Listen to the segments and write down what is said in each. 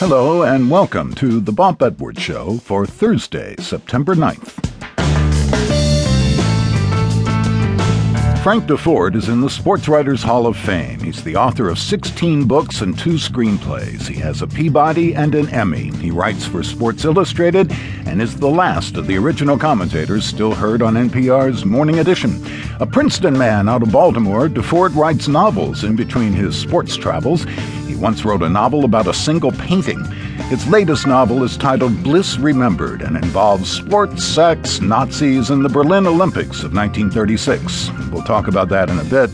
Hello, and welcome to the Bob Edwards Show for Thursday, September 9th. Frank Deford is in the Sports Writers Hall of Fame. He's the author of 16 books and two screenplays. He has a Peabody and an Emmy. He writes for Sports Illustrated and is the last of the original commentators still heard on NPR's Morning Edition. A Princeton man out of Baltimore, Deford writes novels in between his sports travels. He once wrote a novel about a single painting. His latest novel is titled Bliss Remembered and involves sports, sex, Nazis, and the Berlin Olympics of 1936. We'll talk about that in a bit.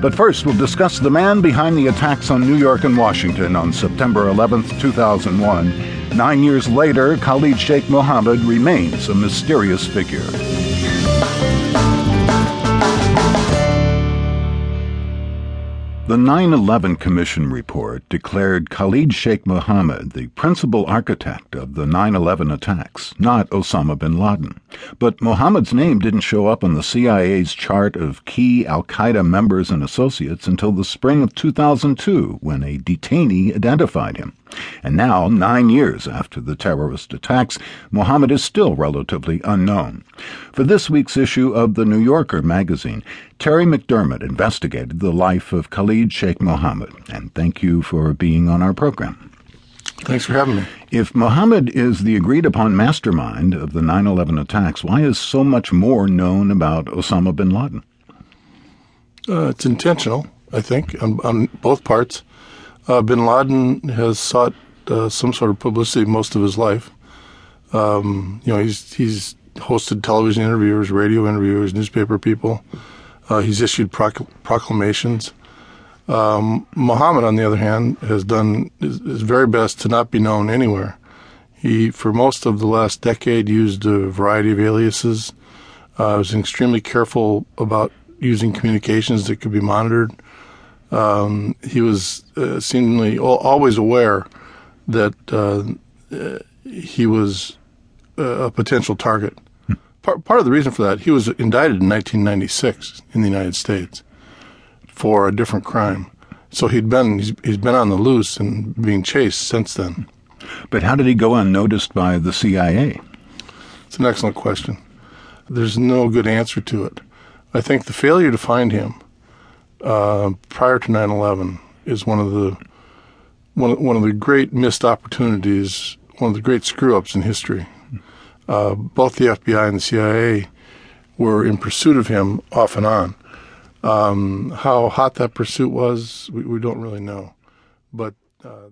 But first, we'll discuss the man behind the attacks on New York and Washington on September 11, 2001. Nine years later, Khalid Sheikh Mohammed remains a mysterious figure. The 9 11 Commission report declared Khalid Sheikh Mohammed the principal architect of the 9 11 attacks, not Osama bin Laden. But Mohammed's name didn't show up on the CIA's chart of key Al Qaeda members and associates until the spring of 2002 when a detainee identified him. And now, nine years after the terrorist attacks, Mohammed is still relatively unknown. For this week's issue of The New Yorker magazine, Terry McDermott investigated the life of Khalid Sheikh Mohammed, and thank you for being on our program. Thanks for having me. If Mohammed is the agreed upon mastermind of the 9 11 attacks, why is so much more known about Osama bin Laden? Uh, it's intentional, I think, on, on both parts. Uh, bin Laden has sought uh, some sort of publicity most of his life. Um, you know, he's he's hosted television interviewers, radio interviewers, newspaper people. Uh, he's issued proc- proclamations. Um, Mohammed, on the other hand, has done his, his, very best to not be known anywhere. He, for most of the last decade, used a variety of aliases. Uh, was extremely careful about using communications that could be monitored. Um, he was uh, seemingly always aware that uh, he was a potential target. Part, part of the reason for that, he was indicted in 1996 in the United States for a different crime. So he'd been he's, he's been on the loose and being chased since then. But how did he go unnoticed by the CIA? It's an excellent question. There's no good answer to it. I think the failure to find him uh, prior to 9/11 is one of the one one of the great missed opportunities, one of the great screw ups in history. Uh, both the FBI and the CIA were in pursuit of him off and on. Um, how hot that pursuit was, we, we, don't really know. But uh,